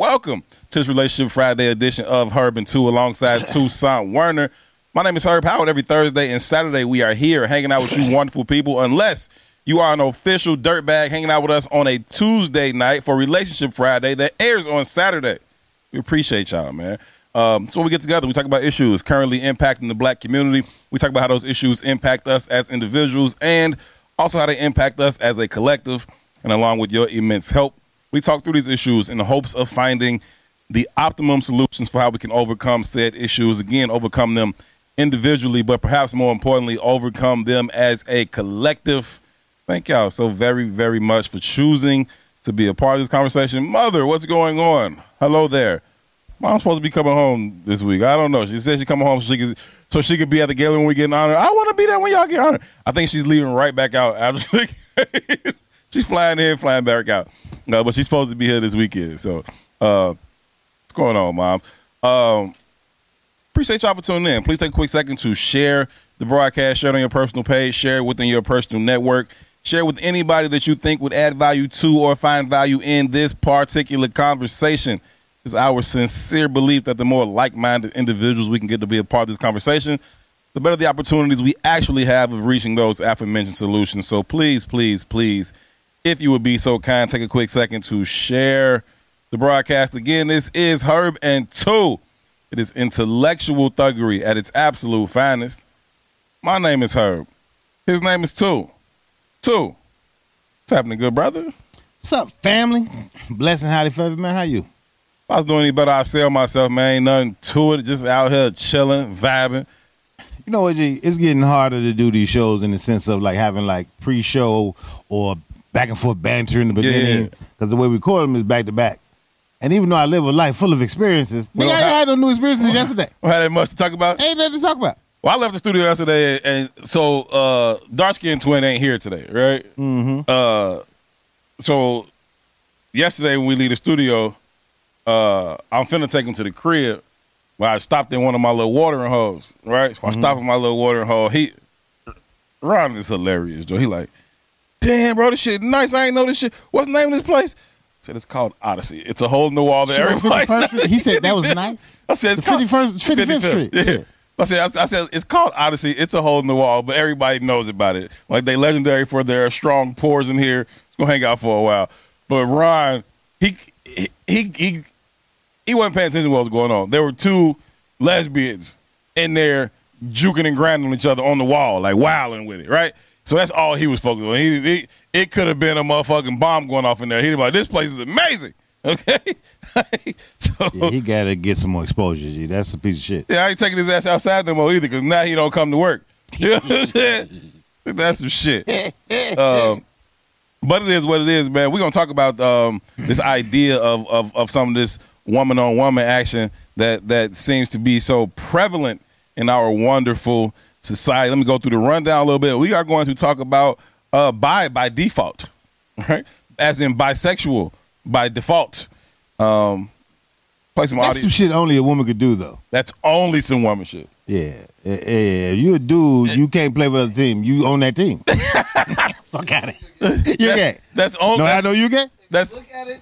Welcome to this Relationship Friday edition of Herb and Tou alongside Toussaint Werner. My name is Herb Howard. Every Thursday and Saturday, we are here hanging out with you wonderful people, unless you are an official dirtbag hanging out with us on a Tuesday night for Relationship Friday that airs on Saturday. We appreciate y'all, man. Um, so we get together, we talk about issues currently impacting the black community. We talk about how those issues impact us as individuals and also how they impact us as a collective. And along with your immense help, we talk through these issues in the hopes of finding the optimum solutions for how we can overcome said issues. Again, overcome them individually, but perhaps more importantly, overcome them as a collective. Thank y'all so very, very much for choosing to be a part of this conversation. Mother, what's going on? Hello there. Mom's supposed to be coming home this week. I don't know. She said she's coming home so she could so she could be at the gala when we get honored. I want to be there when y'all get honored. I think she's leaving right back out after. she's flying in, flying back out. No, but she's supposed to be here this weekend. So, uh, what's going on, mom? Um, appreciate y'all for tuning in. Please take a quick second to share the broadcast, share it on your personal page, share it within your personal network, share it with anybody that you think would add value to or find value in this particular conversation. It's our sincere belief that the more like minded individuals we can get to be a part of this conversation, the better the opportunities we actually have of reaching those aforementioned solutions. So please, please, please if you would be so kind, take a quick second to share the broadcast. Again, this is Herb and Tou. It is intellectual thuggery at its absolute finest. My name is Herb. His name is Tou. Tou. What's happening, good brother? What's up, family? Blessing, howdy, favor, man. How you? If I was doing any better, I'd sell myself, man. Ain't nothing to it. Just out here chilling, vibing. You know what, G? It's getting harder to do these shows in the sense of like having like pre-show or back and forth banter in the beginning because yeah. the way we record them is back to back. And even though I live a life full of experiences, well, nigga, I had no new experiences well, yesterday. Well, had that much to talk about? Ain't nothing to talk about. Well, I left the studio yesterday, and so uh, dark skin twin ain't here today, right? Mm-hmm. Uh, so yesterday when we leave the studio, uh, I'm finna take him to the crib. Where I stopped in one of my little watering holes, right? So I mm-hmm. stopped in my little watering hole. He, Ron is hilarious, Joe. He like, damn, bro, this shit nice. I ain't know this shit. What's the name of this place? I said it's called Odyssey. It's a hole in the wall there. Everybody. He said that was nice. I said it's the 51st, 55th, 55th Street. Yeah. yeah. I said, I, said it's called Odyssey. It's a hole in the wall, but everybody knows about it. Like they legendary for their strong pours in here. It's gonna hang out for a while. But Ron, he he he he, he wasn't paying attention to what was going on. There were two lesbians in there juking and grinding on each other on the wall, like wilding with it, right? So that's all he was focused on. He, he it could have been a motherfucking bomb going off in there. He'd be like, "This place is amazing." Okay, so yeah, he got to get some more exposure. G. That's a piece of shit. Yeah, I ain't taking his ass outside no more either because now he don't come to work. You know what I'm saying? That's some shit. Um, but it is what it is, man. We're gonna talk about um, this idea of, of of some of this woman on woman action that that seems to be so prevalent in our wonderful society. Let me go through the rundown a little bit. We are going to talk about uh, bi by default, right? As in bisexual by default. Um, play some That's audio. some shit only a woman could do, though. That's only some woman shit. Yeah, yeah. You a dude, you can't play with a team. You own that team. Fuck out of it. You gay. That's only. No, I know you gay. That's. Look at it.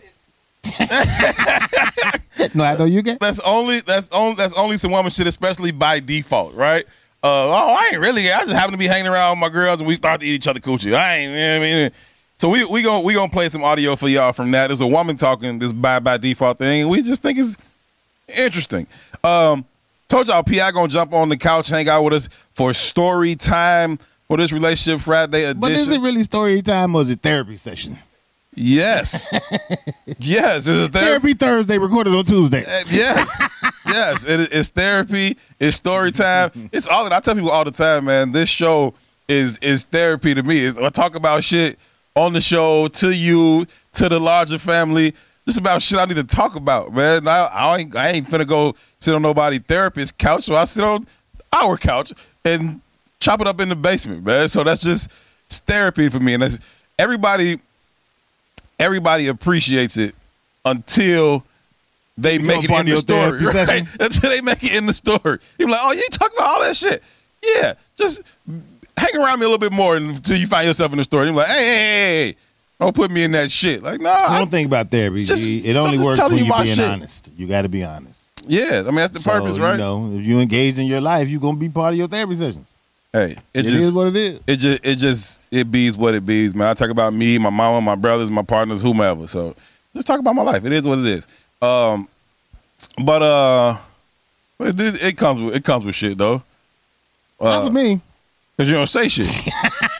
no, I know you gay. That's only. That's only. That's only some woman shit, especially by default, right? Uh, oh, I ain't really. I just happen to be hanging around with my girls and we start to eat each other coochie. I ain't. You know I mean, so we we gonna we gonna play some audio for y'all from that. There's a woman talking this by by default thing. We just think it's interesting. Um, told y'all, Pi gonna jump on the couch, hang out with us for story time for this relationship Friday edition. But is it really story time or is it therapy session? Yes. yes. It's therapy. therapy Thursday recorded on Tuesday. Uh, yes. yes. It, it's therapy. It's story time. It's all that I tell people all the time, man. This show is is therapy to me. It's, I talk about shit on the show to you, to the larger family. Just about shit I need to talk about, man. I, I ain't I ain't finna go sit on nobody therapist couch, so I sit on our couch and chop it up in the basement, man. So that's just therapy for me, and that's everybody everybody appreciates it until they make it in the story. Right? Until they make it in the story. You're like, oh, you talk about all that shit. Yeah, just hang around me a little bit more until you find yourself in the story. You're like, hey, hey, hey, hey. Don't put me in that shit. Like, nah. I don't think about therapy. Just- it only works when you you my being shit. honest. You got to be honest. yeah, I mean that's the So, purpose, right? You know, if you engage in your life, you're gonna be part of your therapy sessions. Hey, it, It just is what it is. it just it just it bees what it bees, man. I talk about me, my mama, my brothers, my partners, whomever. So just talk about my life. It is what it is. Um, but uh, it, it, comes with it comes with shit though. Not for me. Cause you don't say shit.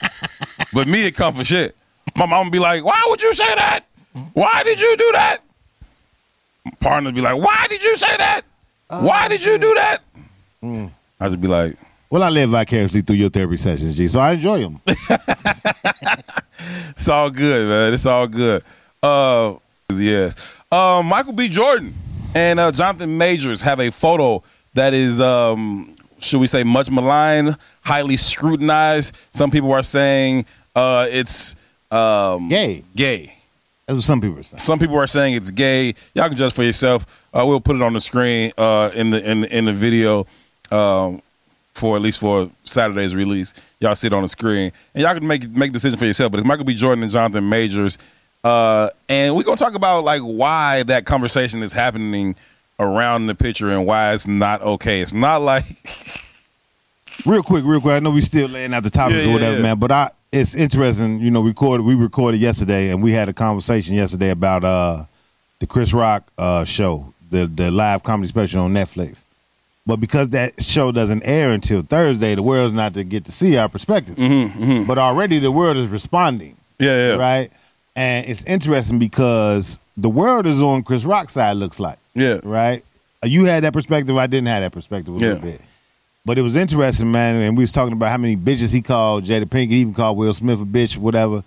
but me, it comes for shit. My mom be like, "Why would you say that? Why did you do that?" My partner be like, "Why did you say that? Why did you do that?" I just be like, Well, I live vicariously through your therapy sessions, G. So I enjoy them. "It's all good, man. It's all good." Uh, yes. Uh, Michael B. Jordan and uh, Jonathan Majors have a photo that is, um, should we say, much maligned, highly scrutinized. Some people are saying uh, it's um, Gay. Gay. That's what some people are saying. Some people are saying it's gay. Y'all can judge for yourself. Uh, we'll put it on the screen uh, in the in in the video um, for at least for Saturday's release. Y'all see it on the screen, and y'all can make make decision for yourself. But it's Michael B. Jordan and Jonathan Majors, uh, and we're gonna talk about like why that conversation is happening around the picture and why it's not okay. It's not like Real quick, real quick. I know we still laying out the topics Yeah, or yeah, whatever, yeah. man. But I, it's interesting. You know, recorded. We recorded yesterday, and we had a conversation yesterday about uh the Chris Rock uh show, the the live comedy special on Netflix. But because that show doesn't air until Thursday, the world's not to get to see our perspective. But already the world is responding, Mm-hmm, yeah, yeah, right? And it's interesting because the world is on Chris Rock's side. Looks like yeah. right? Uh, You had that perspective. I didn't have that perspective a little bit. But it was interesting, man. And we was talking about how many bitches he called Jada Pinkett, he even called Will Smith a bitch, whatever.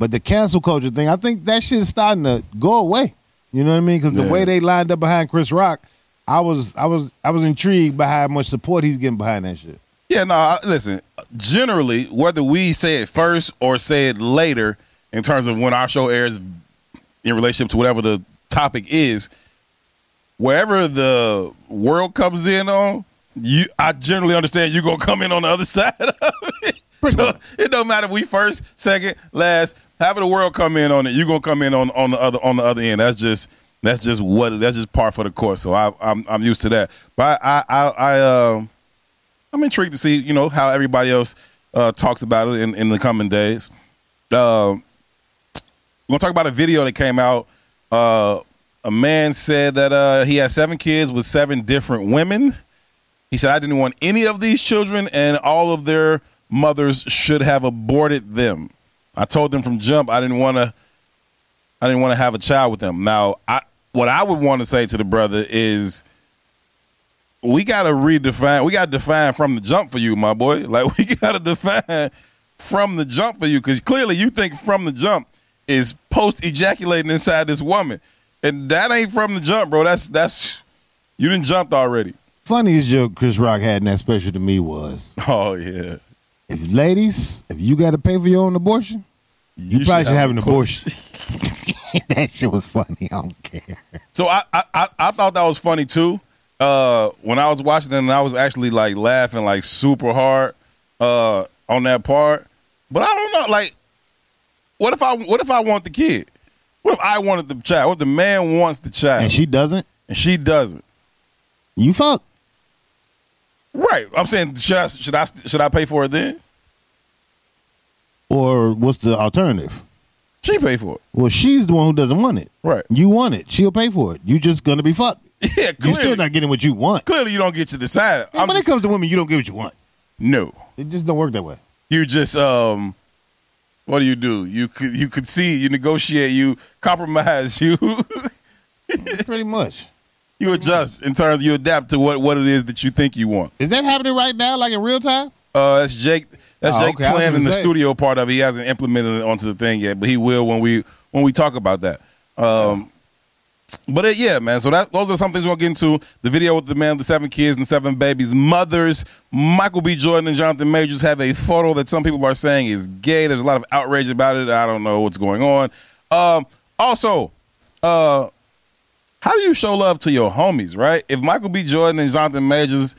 But the cancel culture thing, I think that shit is starting to go away. You know what I mean? Because the Yeah. way they lined up behind Chris Rock, I was, I was, I was intrigued by how much support he's getting behind that shit. Yeah, no, I- listen, generally, whether we say it first or say it later, in terms of when our show airs in relationship to whatever the topic is, wherever the world comes in on, you I generally understand you're gonna come in on the other side of it. So it don't matter if we first, second, last, however the world come in on it, you're gonna come in on, on the other on the other end. That's just that's just what that's just par for the course. So I I'm I'm used to that. But I I I, I um I'm intrigued to see, you know, how everybody else uh, talks about it in, in the coming days. Uh, we're gonna talk about a video that came out. Uh, a man said that uh, he had seven kids with seven different women. He said, "I didn't want any of these children, and all of their mothers should have aborted them. I told them from jump I didn't want to. I didn't want to have a child with them. Now, I what I would want to say to the brother is." we gotta redefine. We gotta define from the jump for you, my boy. Like we gotta define from the jump for you, because clearly you think from the jump is post ejaculating inside this woman, and that ain't from the jump, bro. That's that's you didn't jumped already. Funniest joke Chris Rock had in that special to me was, Oh yeah, if ladies, if you got to pay for your own abortion, you, probably should have an abortion. that shit was funny. I don't care. So I, I I I thought that was funny too. Uh, when I was watching it, and I was actually like laughing like super hard uh, on that part. But I don't know, like, what if I what if I want the kid? What if I wanted the child? What if the man wants the child And she doesn't. and she doesn't? You fuck. Right. I'm saying should I should I should I pay for it then? Or what's the alternative? She pay for it. Well, she's the one who doesn't want it. Right. You want it. She'll pay for it. You just gonna be fucked. Yeah, You're still not getting what you want. clearly you don't get to decide. Man, I'm when just- it comes to women, you don't get what you want. no. It just don't work that way. You just um what do you do? You could you could see, you negotiate, you compromise, you Pretty much. you adjust in terms you adapt to what what it is that you think you want. Is that happening right now, like in real time? Uh that's Jake that's Oh, Jake okay, in the say. studio part of it. He hasn't implemented it onto the thing yet, but he will when we when we talk about that. Um but uh, yeah, man. So that those are some things we'll get into. The video with the man with the seven kids and seven babies, mothers. Michael B. Jordan and Jonathan Majors have a photo that some people are saying is gay. There's a lot of outrage about it. I don't know what's going on. Um, also, uh, how do you show love to your homies? Right? If Michael B. Jordan and Jonathan Majors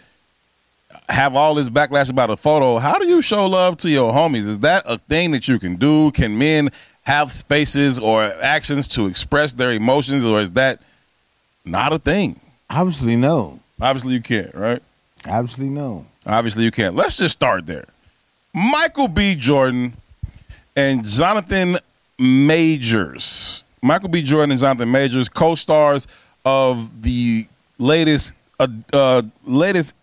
have all this backlash about a photo, how do you show love to your homies? Is that a thing that you can do? Can men have spaces or actions to express their emotions, or is that not a thing? Obviously, no. Obviously, you can't, right? Obviously, no. Obviously, you can't. Let's just start there. Michael B. Jordan and Jonathan Majors. Michael B. Jordan and Jonathan Majors, co-stars of the latest uh, uh, latest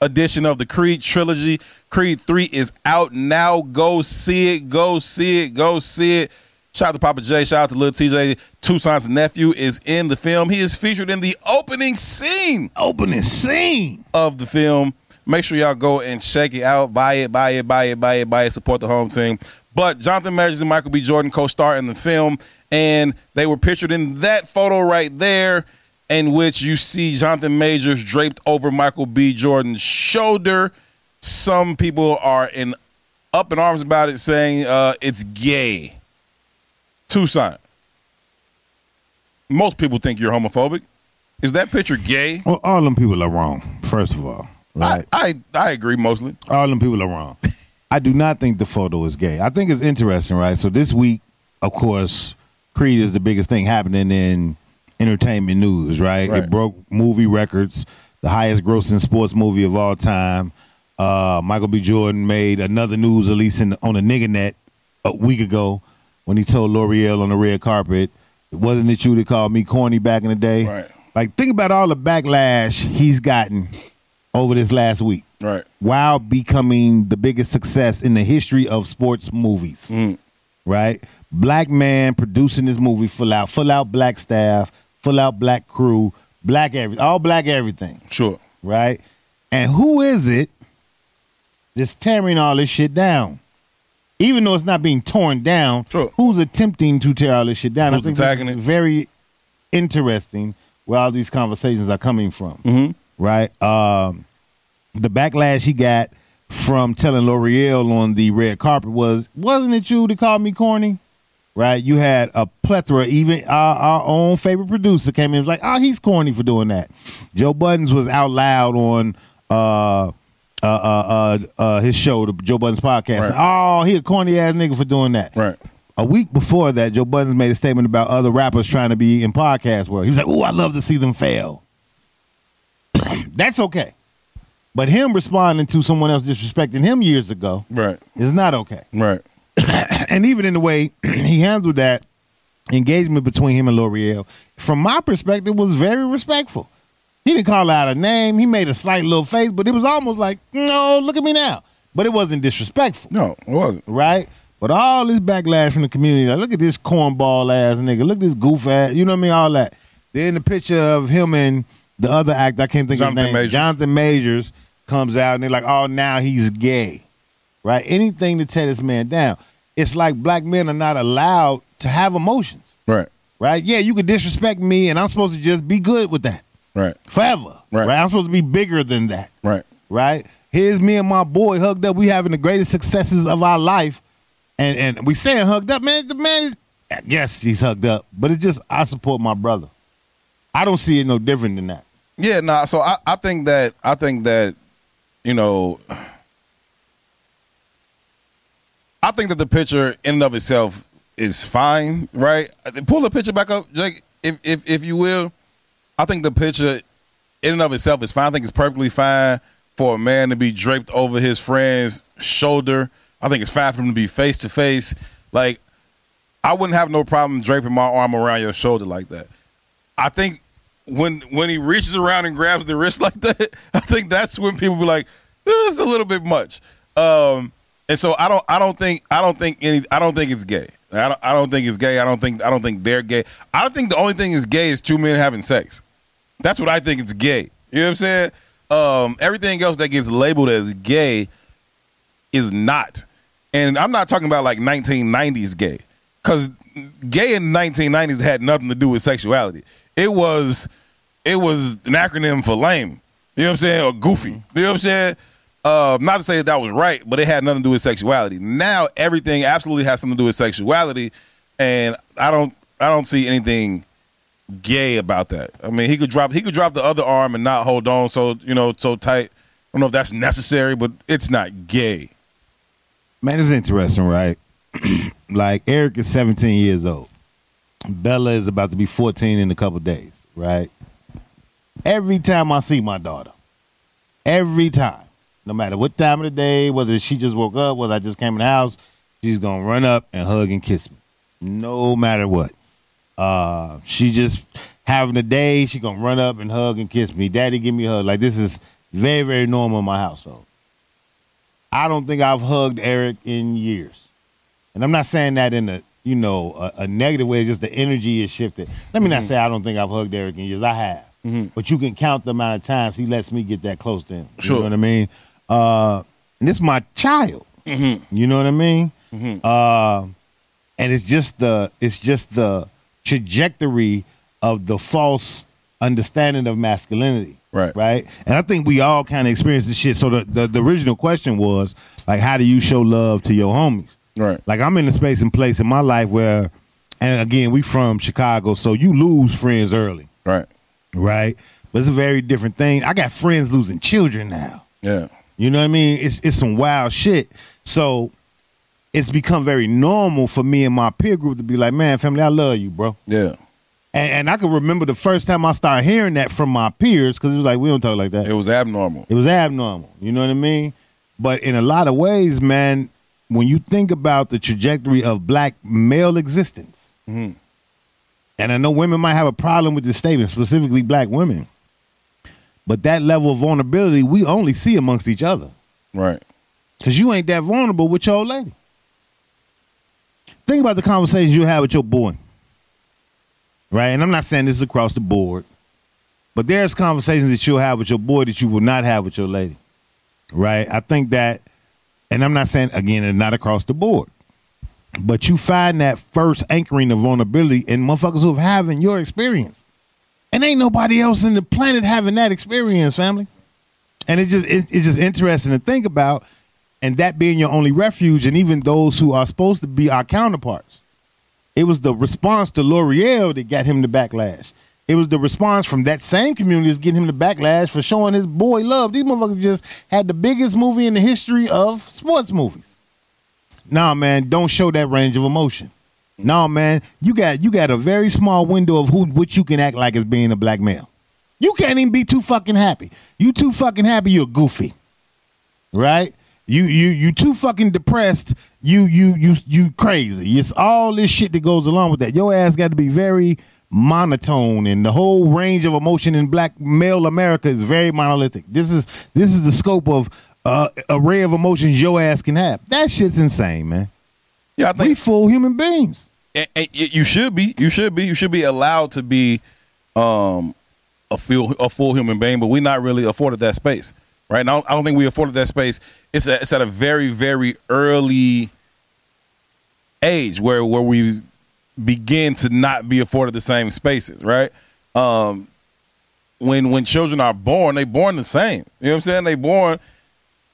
edition of the Creed trilogy. Creed 3 is out now. Go see it. Go see it. Go see it. Shout out to Papa J. Shout out to Lil TJ. Toussaint's nephew is in the film. He is featured in the opening scene Opening scene. of the film. Make sure y'all go and check it out. Buy it, buy it, buy it, buy it, buy it. Support the home team. But Jonathan Majors and Michael B. Jordan co-star in the film, and they were pictured in that photo right there, in which you see Jonathan Majors draped over Michael B. Jordan's shoulder. Some people are in up in arms about it, saying uh, it's gay. Toussaint. Most people think you're homophobic. Is that picture gay? Well, all them people are wrong. First of all, right? I, I I agree mostly. all them people are wrong. I do not think the photo is gay. I think it's interesting, right? So this week, of course, Creed is the biggest thing happening in entertainment news, right? Right. It broke movie records, the highest grossing sports movie of all time. Uh, Michael B. Jordan made another news release in, on the nigga net a week ago when he told Lore'l on the red carpet, "It wasn't it you that called me corny back in the day?" Right. Like, think about all the backlash he's gotten over this last week Right. while becoming the biggest success in the history of sports movies. Mm. Right? Black man producing this movie full out, full out black staff, full out black crew, black every all black everything. Sure. Right? And who is it that's tearing all this shit down? Even though it's not being torn down, Sure. who's attempting to tear all this shit down? Who's I think attacking it? very interesting where all these conversations are coming from Mm-hmm. right? Um, the backlash he got from telling Lore'l on the red carpet was, wasn't it you that called me corny? Right? You had a plethora, even our, our own favorite producer came in and was like, oh, he's corny for doing that. Joe Budden was out loud on uh, uh, uh, uh, uh, his show, the Joe Budden podcast. Right. Oh, he a corny ass nigga for doing that. Right. A week before that, Joe Budden made a statement about other rappers trying to be in podcast world. He was like, "Oh, I love to see them fail." That's okay, but him responding to someone else disrespecting him years ago Right. is not okay. Right. And even in the way he handled that engagement between him and Lore'l, from my perspective, was very respectful. He didn't call out a name. He made a slight little face, but it was almost like, "No, look at me now." But it wasn't disrespectful No, it wasn't. right? But all this backlash from the community, like, look at this cornball ass nigga, look at this goof ass, you know what I mean? All that. Then the picture of him and the other actor, I can't think Jonathan of his name, Majors. Jonathan Majors comes out and they're like, oh, now he's gay, right? Anything to tear this man down. It's like black men are not allowed to have emotions, Right. right? Yeah, you could disrespect me and I'm supposed to just be good with that Right. forever, Right. right? I'm supposed to be bigger than that Right. right? Here's me and my boy hugged up. We having the greatest successes of our life, and and we saying hugged up, man. The man, yes, he's hugged up, but it's just I support my brother. I don't see it no different than that. Yeah, nah. So I, I think that I think that, you know, I think that the picture in and of itself is fine, right? Pull the picture back up, Jake, if if if you will. I think the picture in and of itself is fine. I think it's perfectly fine for a man to be draped over his friend's shoulder. I think it's fine for him to be face to face. Like, I wouldn't have no problem draping my arm around your shoulder like that. I think when when he reaches around and grabs the wrist like that, I think that's when people be like, "This is a little bit much." Um, and so I don't I don't think I don't think any I don't think it's gay. I don't, I don't think it's gay. I don't think I don't think they're gay. I don't think the only thing is gay is two men having sex. That's what I think it's gay. You know what I'm saying? Um, everything else that gets labeled as gay is not. And I'm not talking about like 1990s gay, because gay in the 1990s had nothing to do with sexuality. It was, it was an acronym for lame. You know what I'm saying? Or goofy. You know what I'm saying? Uh, not to say that that was right, but it had nothing to do with sexuality. Now everything absolutely has something to do with sexuality, and I don't, I don't see anything gay about that. I mean, he could drop, he could drop the other arm and not hold on so you know so tight. I don't know if that's necessary, but it's not gay. Man, it's interesting, right? like Eric is 17 years old. Bella is about to be 14 in a couple days, right? Every time I see my daughter, every time, no matter what time of the day, whether she just woke up, whether I just came in the house, she's gonna run up and hug and kiss me, no matter what. Uh, she just having a day, she gonna run up and hug and kiss me. Daddy, give me a hug. Like this is very, very normal in my household. I don't think I've hugged Eric in years, and I'm not saying that in a you know a, a negative way. It's just the energy is shifted. Let me not say I don't think I've hugged Eric in years. I have, but you can count the amount of times he lets me get that close to him. You Sure. know what I mean? Uh, and this is my child. You know what I mean? Uh, and it's just the it's just the trajectory of the false understanding of masculinity. Right. Right. And I think we all kind of experience this shit. So the, the the original question was like, how do you show love to your homies? Right. Like I'm in a space and place in my life where, and again, we from Chicago, so you lose friends early, Right. right? But it's a very different thing. I got friends losing children now. Yeah. You know what I mean? It's it's some wild shit. So it's become very normal for me and my peer group to be like, man, family, I love you, bro. Yeah. And, and I can remember the first time I started hearing that from my peers because it was like, we don't talk like that. It was abnormal. It was abnormal. You know what I mean? But in a lot of ways, man, when you think about the trajectory of black male existence, Mhm. and I know women might have a problem with this statement, specifically black women, but that level of vulnerability we only see amongst each other. Right. Because you ain't that vulnerable with your old lady. Think about the conversations you have with your boy. Right? And I'm not saying this is across the board, but there's conversations that you'll have with your boy that you will not have with your lady. Right? I think that, and I'm not saying, again, it's not across the board, but you find that first anchoring of vulnerability in motherfuckers who have having your experience. And ain't nobody else in the planet having that experience, family. And it just it, it's just interesting to think about and that being your only refuge and even those who are supposed to be our counterparts. It was the response to Lore'l that got him the backlash. It was the response from that same community that's getting him the backlash for showing his boy love. These motherfuckers just had the biggest movie in the history of sports movies. Nah man don't show that range of emotion no man you got you got a very small window of who what you can act like as being a black male you can't even be too fucking happy. You too fucking happy, you're goofy. Right? You you you too fucking depressed. You you you you crazy. It's all this shit that goes along with that. Your ass got to be very monotone and the whole range of emotion in black male America is very monolithic. This is this is the scope of uh array of emotions your ass can have. That shit's insane, man. Yeah, I We think full human beings. And, and you should be. You should be. You should be allowed to be um a full a full human being, but we're not really afforded that space, right? Now, I don't think we afforded that space. It's a, it's at a very very early age where where we begin to not be afforded the same spaces, right? Um, when when children are born, they born the same. You know what I'm saying? They born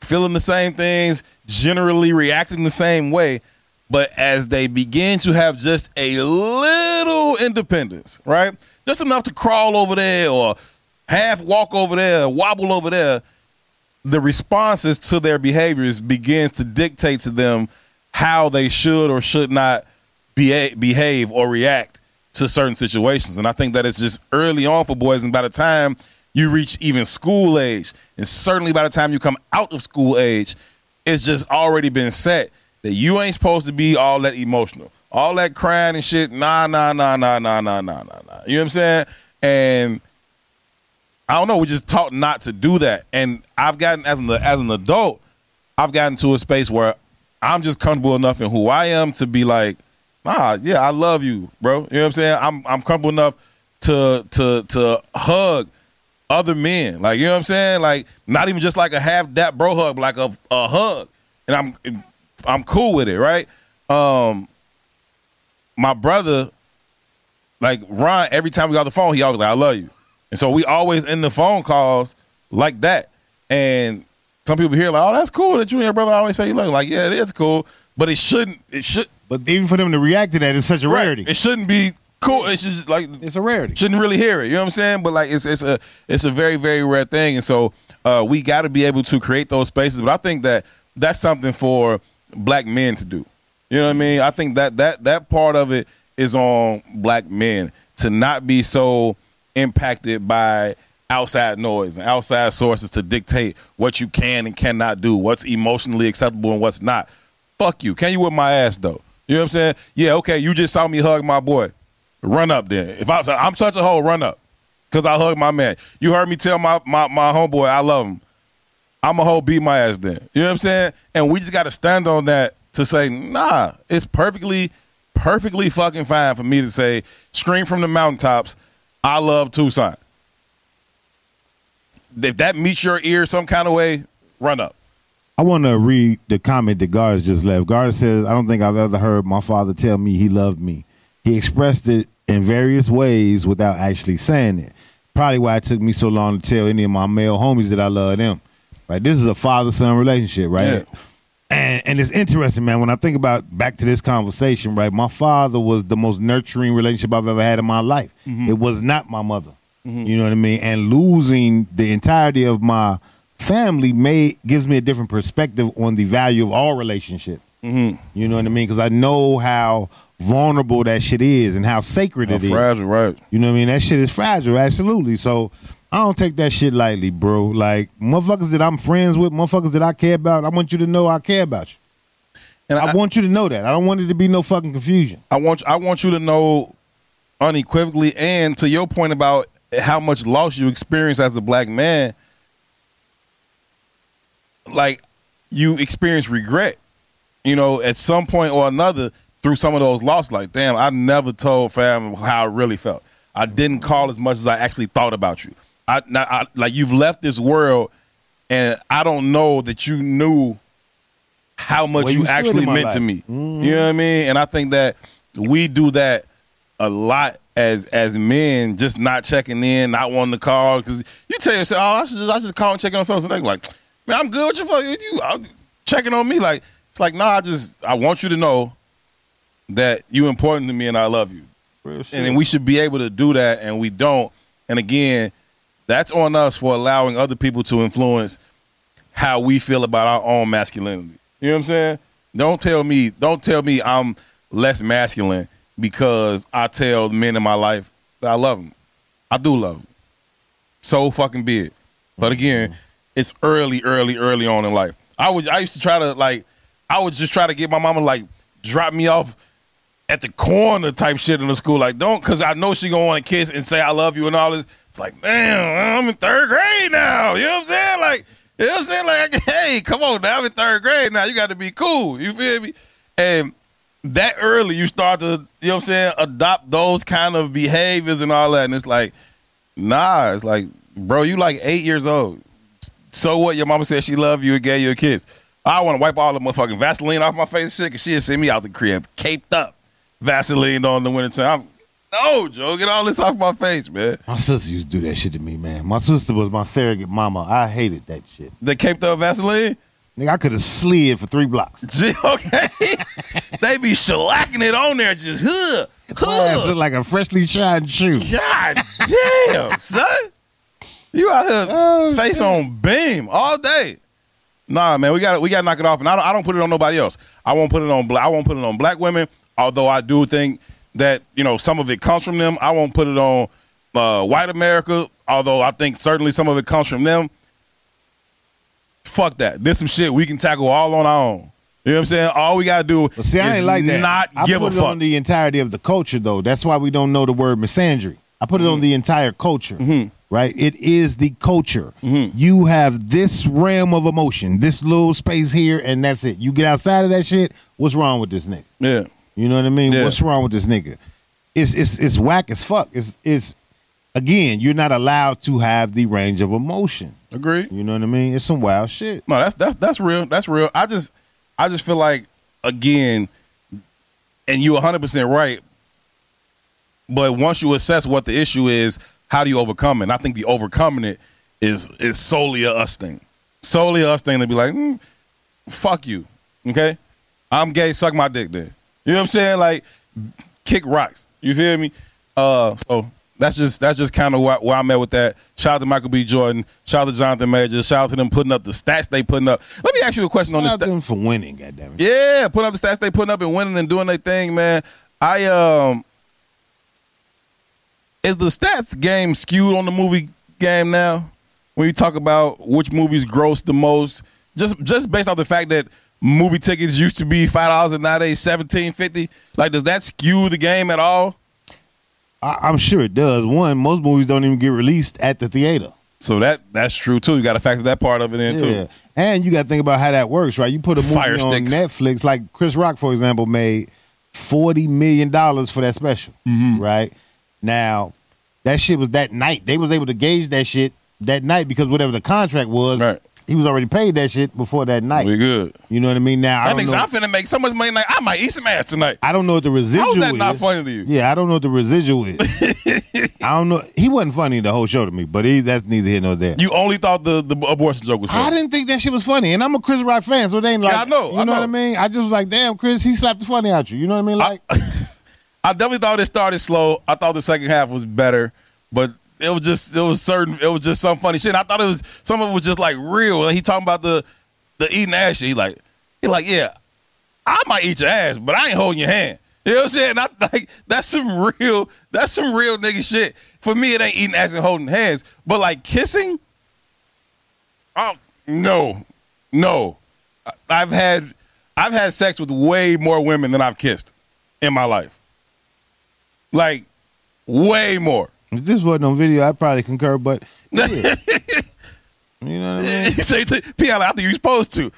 feeling the same things, generally reacting the same way. But as they begin to have just a little independence, right? Just enough to crawl over there or half walk over there, wobble over there, the responses to their behaviors begins to dictate to them how they should or should not be- behave or react to certain situations. And I think that it's just early on for boys. And by the time you reach even school age, and certainly by the time you come out of school age, it's just already been set that you ain't supposed to be all that emotional, all that crying and shit. Nah, nah, nah, nah, nah, nah, nah, nah, nah. You know what I'm saying? And I don't know. We just taught not to do that. And I've gotten as an as an adult, I've gotten to a space where I'm just comfortable enough in who I am to be like, nah, yeah, I love you, bro. You know what I'm saying? I'm I'm comfortable enough to to to hug other men. Like, you know what I'm saying? Like, not even just like a half that bro hug, like a a hug. And I'm I'm cool with it, right? Um my brother, like Ron, every time we got the phone, he always like, I love you. And so we always end the phone calls like that. And some people hear like, oh, that's cool that you and your brother always say you love. Like, yeah, it is cool, but it shouldn't. It should. But even for them to react to that is such a rarity. It shouldn't be cool. It's just like It's a rarity. shouldn't really hear it. You know what I'm saying? But like, it's it's a it's a very very rare thing, and so uh, we got to be able to create those spaces. But I think that that's something for black men to do. You know what I mean? I think that that that part of it is on black men to not be so impacted by outside noise and outside sources to dictate what you can and cannot do, what's emotionally acceptable and what's not. Fuck you. Can you whip my ass though? You know what I'm saying? Yeah, okay, you just saw me hug my boy. Run up then. If I I'm such a hoe, run up. Cause I hug my man. You heard me tell my my, my homeboy I love him. I'm a whole beat my ass then. You know what I'm saying? And we just gotta stand on that to say, nah, it's perfectly, perfectly fucking fine for me to say, scream from the mountaintops, I love Toussaint. If that meets your ear some kind of way, run up. I want to read the comment that Garth just left. Garth says, I don't think I've ever heard my father tell me he loved me. He expressed it in various ways without actually saying it. Probably why it took me so long to tell any of my male homies that I love them. Right? This is a father son relationship, right? Yeah. And and it's interesting, man. When I think about back to this conversation, right? My father was the most nurturing relationship I've ever had in my life. Mm-hmm. It was not my mother. Mm-hmm. You know what I mean? And losing the entirety of my family may gives me a different perspective on the value of all relationship. Mm-hmm. You know what I mean? Because I know how vulnerable that shit is and how sacred How it is. fragile, right? You know what I mean? That shit is fragile, absolutely. So I don't take that shit lightly, bro. Like motherfuckers that I'm friends with, motherfuckers that I care about, I want you to know I care about you. And I, want you to know that. I don't want it to be no fucking confusion. I want I want you to know unequivocally, and to your point about how much loss you experience as a black man, like you experience regret, you know, at some point or another through some of those losses. Like, damn, I never told fam how I really felt. I didn't call as much as I actually thought about you. I, I like you've left this world, and I don't know that you knew how much Where you, you actually meant life. to me. Mm-hmm. You know what I mean? And I think that we do that a lot as as men, just not checking in, not wanting to call because you tell yourself, "Oh, I should just, I just call and check in on something." Like, man, I'm good. What you fuck you? I'm checking on me like it's like, nah. I just I want you to know that you important to me and I love you and then we should be able to do that and we don't and again that's on us for allowing other people to influence how we feel about our own masculinity. You know what i'm saying? Don't tell me don't tell me i'm less masculine because i tell men in my life that i love them i do love them so fucking be it. But again it's early early early on in life. I was i used to try to like i would just try to get my mama like drop me off at the corner type shit in the school. Like, don't, because I know she gonna want to kiss and say I love you and all this. It's like, damn, I'm in third grade now. You know what I'm saying? Like, you know what I'm saying? Like, hey, come on now, I'm in third grade now. You got to be cool. You feel me? And that early, you start to, you know what I'm saying, adopt those kind of behaviors and all that. And it's like, nah, it's like, bro, you like eight years old. So what? Your mama said she loved you and gave you a kiss. I want to wipe all the motherfucking Vaseline off my face and shit because she'd me out the crib caped up. Vaseline on the wintertime. I'm, no, Joe, get all this off my face, man. My sister used to do that shit to me, man. My sister was my surrogate mama. I hated that shit. They caped up Vaseline? Nigga, I could have slid for three blocks. Gee, okay. they be shellacking it on there, just, huh, huh. look like a freshly shined shoe. God damn, son. You out here Oh, face on beam all day. Nah, man, we got we got to knock it off, and I don't, I don't put it on nobody else. I won't put it on black. I won't put it on black women. Although I do think that you know some of it comes from them. I won't put it on uh, white America. Although I think certainly some of it comes from them. Fuck that. There's some shit we can tackle all on our own. You know what I'm saying? All we gotta do But see, I is ain't like that. not I give put a it fuck. on the entirety of the culture, though. That's why we don't know the word misandry. I put it Mm-hmm. on the entire culture. Right? It is the culture. Mm-hmm. You have this realm of emotion, this little space here, and that's it. You get outside of that shit, what's wrong with this nigga? yeah. You know what I mean? Yeah. What's wrong with this nigga? It's it's it's whack as fuck. It's it's again, you're not allowed to have the range of emotion. Agree. You know what I mean? It's some wild shit. No, that's that's that's real. That's real. I just I just feel like again, and you 100 percent right. But once you assess what the issue is, how do you overcome it? And I think the overcoming it is is solely a us thing, solely a us thing to be like, mm, fuck you, okay? I'm gay, suck my dick then. You know what I'm saying? Like, kick rocks. You feel me? Uh, so that's just that's just kind of where, where I'm at with that. Shout out to Michael B. Jordan. Shout out to Jonathan Major. Shout out to them putting up the stats they putting up. Let me ask you a question on this. Shout out them for winning, goddamn it. Yeah, putting up the stats they putting up and winning and doing their thing, man. I um, is the stats game skewed on the movie game now? When you talk about which movies gross the most, just just based off the fact that movie tickets used to be five dollars and nowadays seventeen fifty. Like, does that skew the game at all? I, I'm sure it does. One, most movies don't even get released at the theater. So that that's true too. You got to factor that part of it in too. And you got to think about how that works, right? You put a movie Fire on sticks. Netflix, like Chris Rock, for example, made forty million dollars for that special, Mm-hmm. right? Now, that shit was that night. They was able to gauge that shit that night because whatever the contract was, Right. He was already paid that shit before that night. We good. You know what I mean? Now, I That don't, know, I'm finna make so much money. Like I might eat some ass tonight. I don't know what the residual is. How is that is. not funny to you? Yeah, I don't know what the residual is. I don't know. He wasn't funny the whole show to me, but he that's neither here nor there. You only thought the the abortion joke was funny. I didn't think that shit was funny, and I'm a Chris Rock fan, so it ain't like Yeah, I know, You I know, what. I mean? I just was like, damn, Chris, he slapped the funny out you. You know what I mean? Like, I definitely thought it started slow. I thought the second half was better, but it was just it was certain it was just some funny shit. I thought it was some of it was just like real. Like he talking about the the eating ass shit. He like he like yeah, I might eat your ass, but I ain't holding your hand. You know what I'm saying? I like that's some real that's some real nigga shit. For me, it ain't eating ass and holding hands, but like kissing. Oh no, no. I've had I've had sex with way more women than I've kissed in my life. Like way more. If this wasn't on video, I'd probably concur, but yeah. you know what I mean? you say P.I. I think you're supposed to.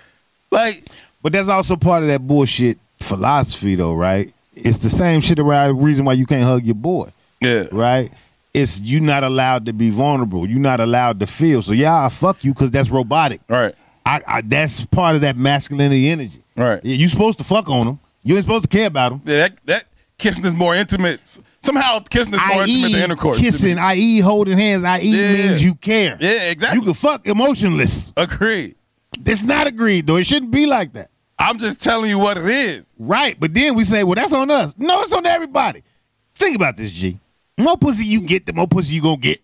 Like But that's also part of that bullshit philosophy, though, right? It's the same shit around reason why you can't hug your boy, yeah, right? It's you not allowed to be vulnerable. You're not allowed to feel. So yeah, I fuck you because that's robotic. right, I, I that's part of that masculinity energy. right. Yeah, you supposed to fuck on them. You ain't supposed to care about them. Yeah, that that kissing is more intimate. Somehow kissing is more intimate than intercourse. kissing, i.e. holding hands, i.e. Yeah. means you care. Yeah, exactly. You can fuck emotionless. Agreed. It's not agreed though. It shouldn't be like that. I'm just telling you what it is. Right. But then we say, well, that's on us. No, it's on everybody. Think about this, G. The more pussy you get, the more pussy you gonna get.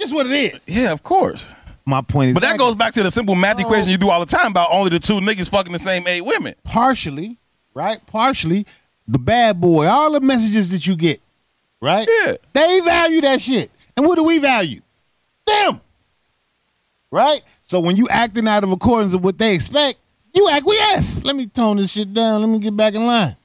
That's what it is. Yeah, of course. My point is But that goes back to the simple math equation you do all the time about only the two niggas fucking the same eight women. partially, right? Partially, the bad boy, all the messages that you get, right? Yeah. They value that shit. And what do we value? Them. Right? So when you acting out of accordance with what they expect, you acquiesce. Let me tone this shit down. Let me get back in line.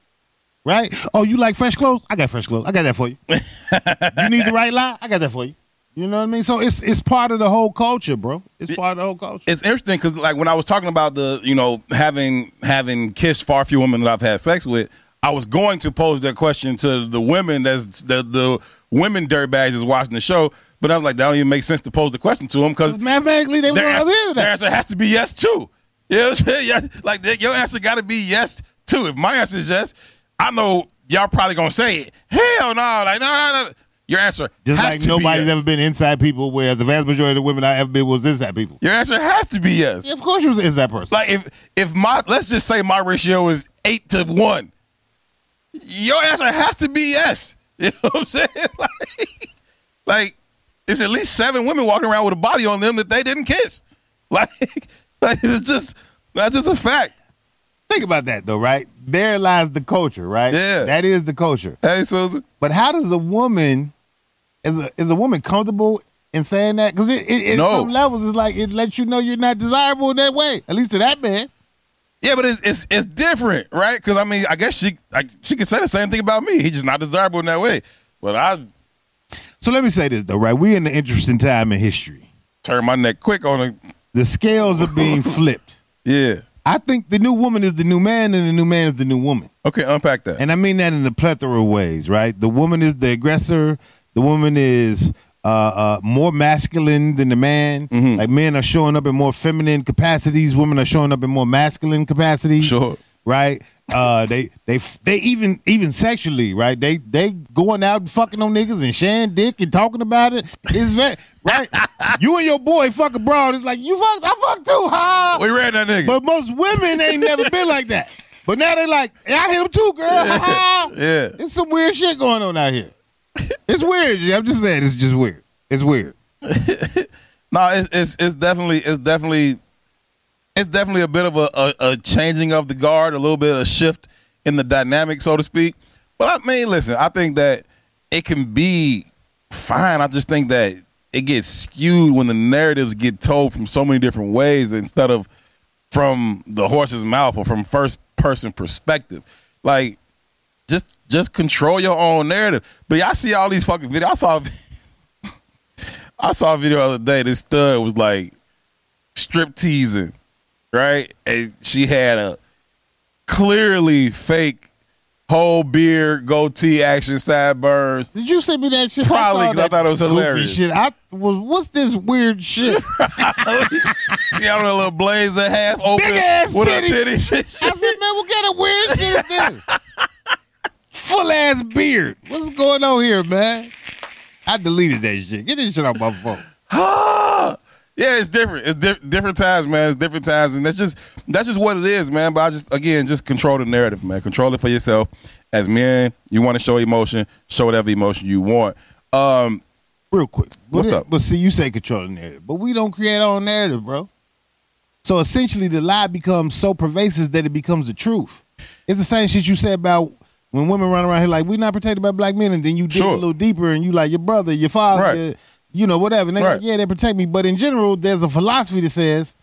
Right? Oh, you like fresh clothes? I got fresh clothes. I got that for you. you need the right lie? I got that for you. You know what I mean? So it's it's part of the whole culture, bro. It's part of the whole culture. It's interesting because like when I was talking about the you know having having kissed far few women that I've had sex with, I was going to pose that question to the women that's the the women dirtbags is watching the show, but I was like that don't even make sense to pose the question to them because Mathematically, they were their, answer, their that. answer has to be yes too. You know what I'm saying? Yeah, like your answer got to be yes too. If my answer is yes, I know y'all probably gonna say it. Hell no, like no, no, no. Your answer Just has like nobody's be yes. ever been inside people, where the vast majority of the women I ever been was inside people. Your answer has to be yes. Yeah, of course, you was an inside person. Like if if my let's just say my ratio is eight to one, your answer has to be yes. You know what I'm saying? Like, like it's at least seven women walking around with a body on them that they didn't kiss. Like, like it's just that's just a fact. Think about that though, right? There lies the culture, right? Yeah. that is the culture. Hey Susan, But how does a woman, is a is a woman comfortable in saying that? Because it, it, at No. some levels, it's like it lets you know you're not desirable in that way. At least to that man. Yeah, but it's it's it's different, right? Because I mean, I guess she like she could say the same thing about me. He's just not desirable in that way. But I So let me say this though, right? We're in an interesting time in history. turn my neck quick on it. The scales are being flipped. Yeah. I think the new woman is the new man, and the new man is the new woman. Okay, unpack that. And I mean that in a plethora of ways, right? The woman is the aggressor. The woman is uh, uh, more masculine than the man. Mm-hmm. Like men are showing up in more feminine capacities. Women are showing up in more masculine capacities. Sure. Right. Uh, they they they even even sexually, right? They they going out and fucking on niggas and sharing dick and talking about it. It's very right. you and your boy fuck abroad. It's like you fucked. I fucked too. Ha. we ran that nigga. But most women ain't never been like that. But now they like, yeah, I hit him too, girl. Ha ha. yeah. There's some weird shit going on out here. it's weird. I'm just saying, it's just weird. It's weird. No, it's it's it's definitely it's definitely it's definitely a bit of a, a, a changing of the guard, a little bit of a shift in the dynamic, so to speak. But I mean, listen, I think that it can be fine. I just think that it gets skewed when the narratives get told from so many different ways instead of from the horse's mouth or from first person perspective. Like, just just control your own narrative. But y'all see all these fucking videos. I saw I saw a video the other day. This stud was like strip teasing, right? And she had a clearly fake whole beard, goatee, action sideburns. Did you send me that shit? Probably, because I that thought it was hilarious. Shit. I was. What's this weird shit? She had a little blazer, half open, Big ass with her titties. titties. I said, man, what kind of weird shit is this? Full ass beard. What's going on here, man? I deleted that shit. Get this shit off my phone. Ah, yeah, it's different. It's di- different times, man. It's different times, and that's just that's just what it is, man. But I just again just control the narrative, man. Control it for yourself. As men, you want to show emotion, show whatever emotion you want. Um, Real quick. What's But- up? But see, you say control the narrative, but we don't create our own narrative, bro. So essentially, the lie becomes so pervasive that it becomes the truth. It's the same shit you said about when women run around here like we not protected by black men, and then you dig Sure. a little deeper and you like your brother, your father, Right. your- you know, whatever. And they Right. like, yeah, they protect me. But in general, there's a philosophy that says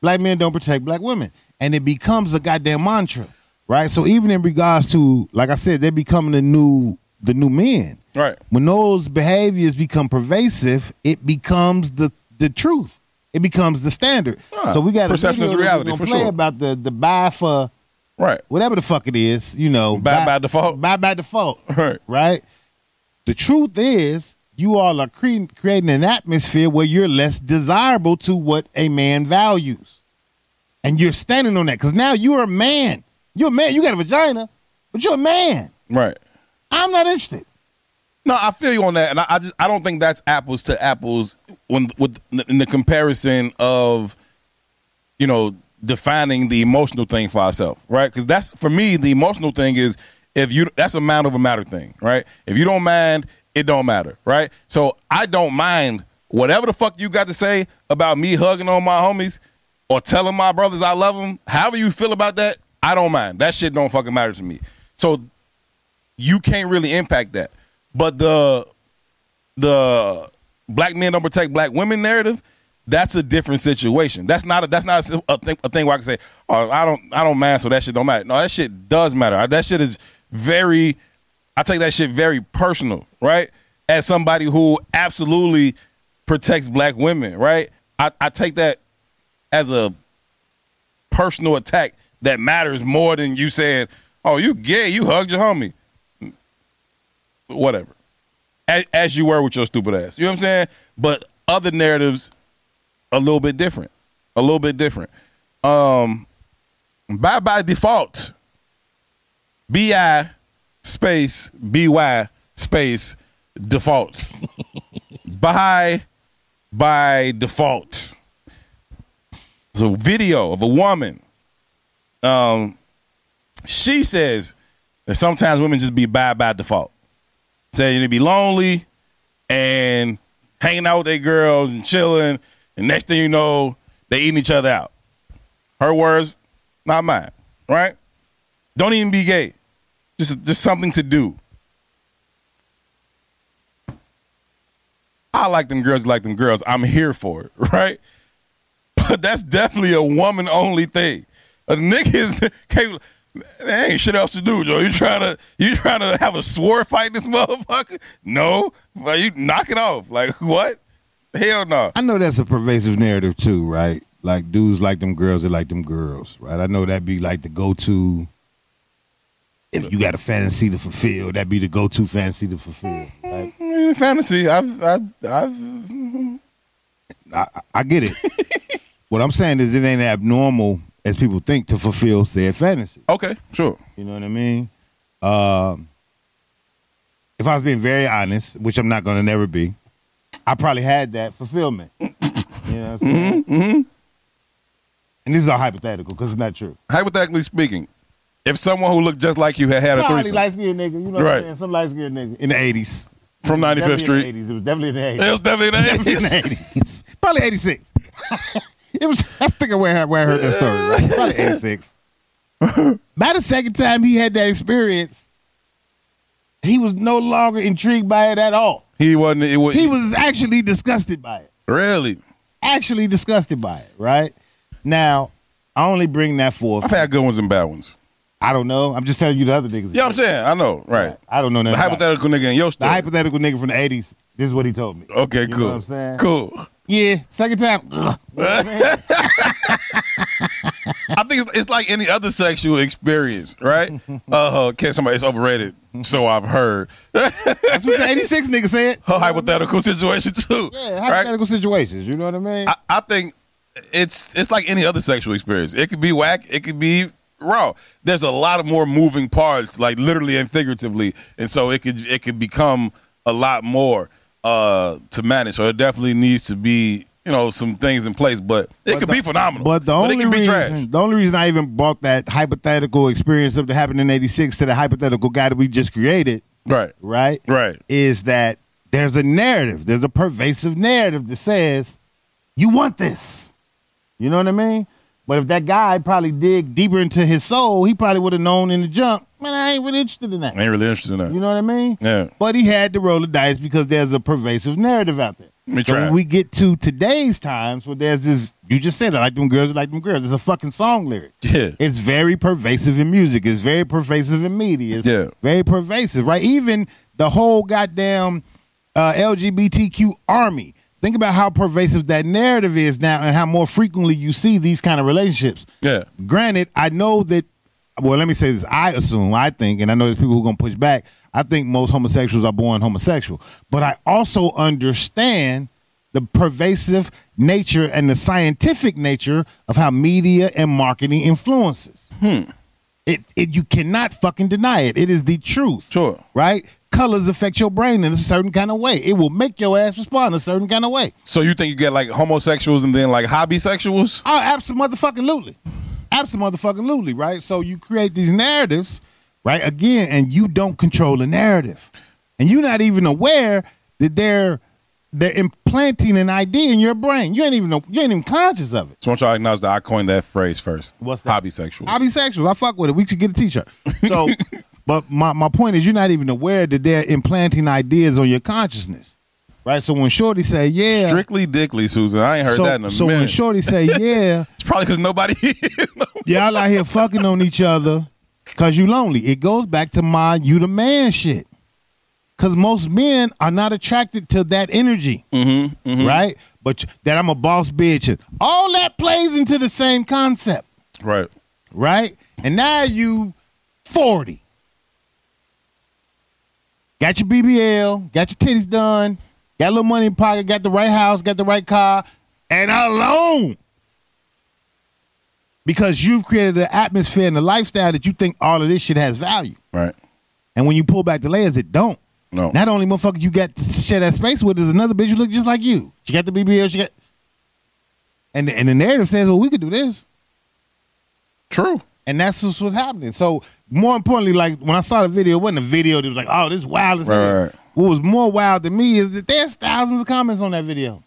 black men don't protect black women, and it becomes a goddamn mantra, right? So even in regards to, like I said, they're becoming the new the new men right. when those behaviors become pervasive, it becomes the the truth. It becomes the standard. So we got a perception is reality, for play sure. about the the buy for Right. whatever the fuck it is. You know, Buy by default. Buy by default. Right. Right. The truth is, you all are cre- creating an atmosphere where you're less desirable to what a man values, and you're standing on that because now you're a man. You're a man. You got a vagina, but you're a man. Right. I'm not interested. No, I feel you on that, and I, I just I don't think that's apples to apples when with in the comparison of, you know, defining the emotional thing for ourselves, right? Because that's for me the emotional thing is if you that's a mind over matter thing, right? If you don't mind, it don't matter, right? So I don't mind whatever the fuck you got to say about me hugging on my homies or telling my brothers I love them. However you feel about that, I don't mind. That shit don't fucking matter to me. So you can't really impact that. But the the black men don't protect black women narrative, that's a different situation. That's not a, that's not a, a thing, a thing where I can say, oh, I don't I don't mind, so that shit don't matter. No, that shit does matter. That shit is very. I take that shit very personal, right? As somebody who absolutely protects black women, right? I, I take that as a personal attack that matters more than you saying, "Oh, you gay, you hugged your homie." Whatever, as, as you were with your stupid ass. You know what I'm saying? But other narratives, a little bit different, a little bit different. Um, by by default, bi space by space default. by by default. So video of a woman. Um, she says that sometimes women just be by by default. Saying they be lonely and hanging out with their girls and chilling, and next thing you know, they eating each other out. Her words, not mine. Right? Don't even be gay. Just just something to do. I like them girls, like them girls. I'm here for it, right? But that's definitely a woman only thing. A nigga is man, ain't shit else to do, Joe. You trying to you trying to have a sword fight this motherfucker? No, you knock it off. Like what? Hell no. I know that's a pervasive narrative too, right? Like dudes like them girls, they like them girls, right? I know that'd be like the go-to. If you got a fantasy to fulfill, that'd be the go-to fantasy to fulfill. Right? In fantasy, I've I've, I've I, I- I get it. what I'm saying is, it ain't abnormal as people think to fulfill said fantasy. okay, sure. You know what I mean? Um, if I was being very honest, which I'm not going to never be, I probably had that fulfillment. you know what I'm saying? Mm-hmm, mm-hmm. And this is all hypothetical because it's not true. Hypothetically speaking, if someone who looked just like you had had a threesome, light skinned nigga, you know what Right. I'm saying? Some light skinned nigga in the 80s. from 95th Street. In the 80s. It was definitely in the 80s. It was definitely in the in the 80s. 80s. Probably 86. it was. That's thinking where I, where I heard that story. Right? Probably 86. By the second time he had that experience, he was no longer intrigued by it at all. He wasn't. It was, He was actually disgusted by it. really. Actually disgusted by it. Right now, I only bring that forth. I've had good ones and bad ones. I don't know. I'm just telling you the other niggas. Yeah, I'm saying. I know. Right. I don't know The nothing. hypothetical nigga in your story. The hypothetical nigga from the 80s. This is what he told me. okay, You know cool. what I'm saying? Cool. Yeah, second time. I think it's, it's like any other sexual experience, right? Uh, can somebody it's overrated? So I've heard. That's what the 86 nigga said. A hypothetical situation too. Yeah, right? hypothetical situations. You know what I mean? I, I think it's it's like any other sexual experience. It could be whack. It could be raw. There's a lot of more moving parts, like literally and figuratively, and so it could it could become a lot more uh, to manage. So it definitely needs to be you know some things in place, but it But could the- be phenomenal. But the only be reason, trash. the only reason I even brought that hypothetical experience of that happened in '86 to the hypothetical guy that we just created, Right. right? Right. Is that there's a narrative, there's a pervasive narrative that says you want this. You know what I mean? But if that guy probably dig deeper into his soul, he probably would have known in the jump, man, I ain't really interested in that. I ain't really interested in that. You know what I mean? Yeah. But he had to roll the dice because there's a pervasive narrative out there. When we get to today's times where there's this, you just said it, like them girls, are like them girls. It's a fucking song lyric. Yeah. It's very pervasive in music. It's very pervasive in media. It's Yeah. very pervasive, right? Even the whole goddamn uh, LGBTQ army. Think about how pervasive that narrative is now and how more frequently you see these kind of relationships. Yeah. Granted, I know that. Well, let me say this. I assume, I think, and I know there's people who are gonna push back. I think most homosexuals are born homosexual, but I also understand the pervasive nature and the scientific nature of how media and marketing influences. Hmm. It, it you cannot fucking deny it. It is the truth. Sure. Right? Colors affect your brain in a certain kind of way. It will make your ass respond a certain kind of way. So you think you get like homosexuals and then like hobby sexuals? Ah, oh, absolutely. Motherfucking absolutely, motherfucking lully, right? So you create these narratives, right? Again, and you don't control the narrative. And you're not even aware that they're they're implanting an idea in your brain. You ain't even know, you ain't even conscious of it. So I want y'all to acknowledge that I coined that phrase first. What's that? Hobby sexual. I'll be sexual. I fuck with it. We should get a t-shirt. So but my, my point is you're not even aware that they're implanting ideas on your consciousness. Right? So when Shorty say, yeah. Strictly dickly, Susan. I ain't heard so, that in a minute. so when. Shorty say, yeah, it's probably because nobody. y'all out here fucking on each other because you lonely. It goes back to my you the man shit. Because most men are not attracted to that energy, mm-hmm, right? But that I'm a boss bitch. and All that plays into the same concept, Right. right? And now you 40. Got your BBL, got your titties done, got a little money in pocket, got the right house, got the right car, and alone. Because you've created an atmosphere and a lifestyle that you think all of this shit has value. Right. And when you pull back the layers, it don't. No. Not only motherfucker you got to share that space with is another bitch who look just like you. She got the BBL, she got and and the narrative says, well, we could do this. True. And that's just what's happening. So more importantly, like when I saw the video, it wasn't a video that was like, oh, this is wild. Right, right. What was more wild to me is that there's thousands of comments on that video.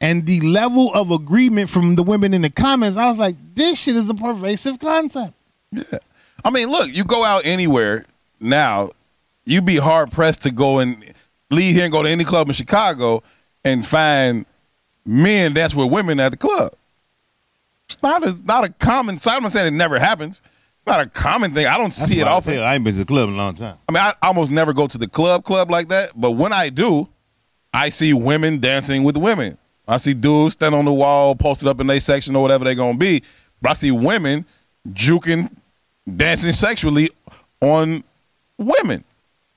And the level of agreement from the women in the comments, I was like, this shit is a pervasive concept. Yeah. I mean, look, you go out anywhere now, you'd be hard pressed to go and leave here and go to any club in Chicago and find men that's with women at the club. It's not a not a common sight. I'm not saying it never happens. It's not a common thing. I don't That's see it I often. I ain't been to the club in a long time. I mean, I almost never go to the club club like that, but when I do, I see women dancing with women. I see dudes stand on the wall, posted up in their section or whatever they're gonna be. But I see women juking, dancing sexually on women.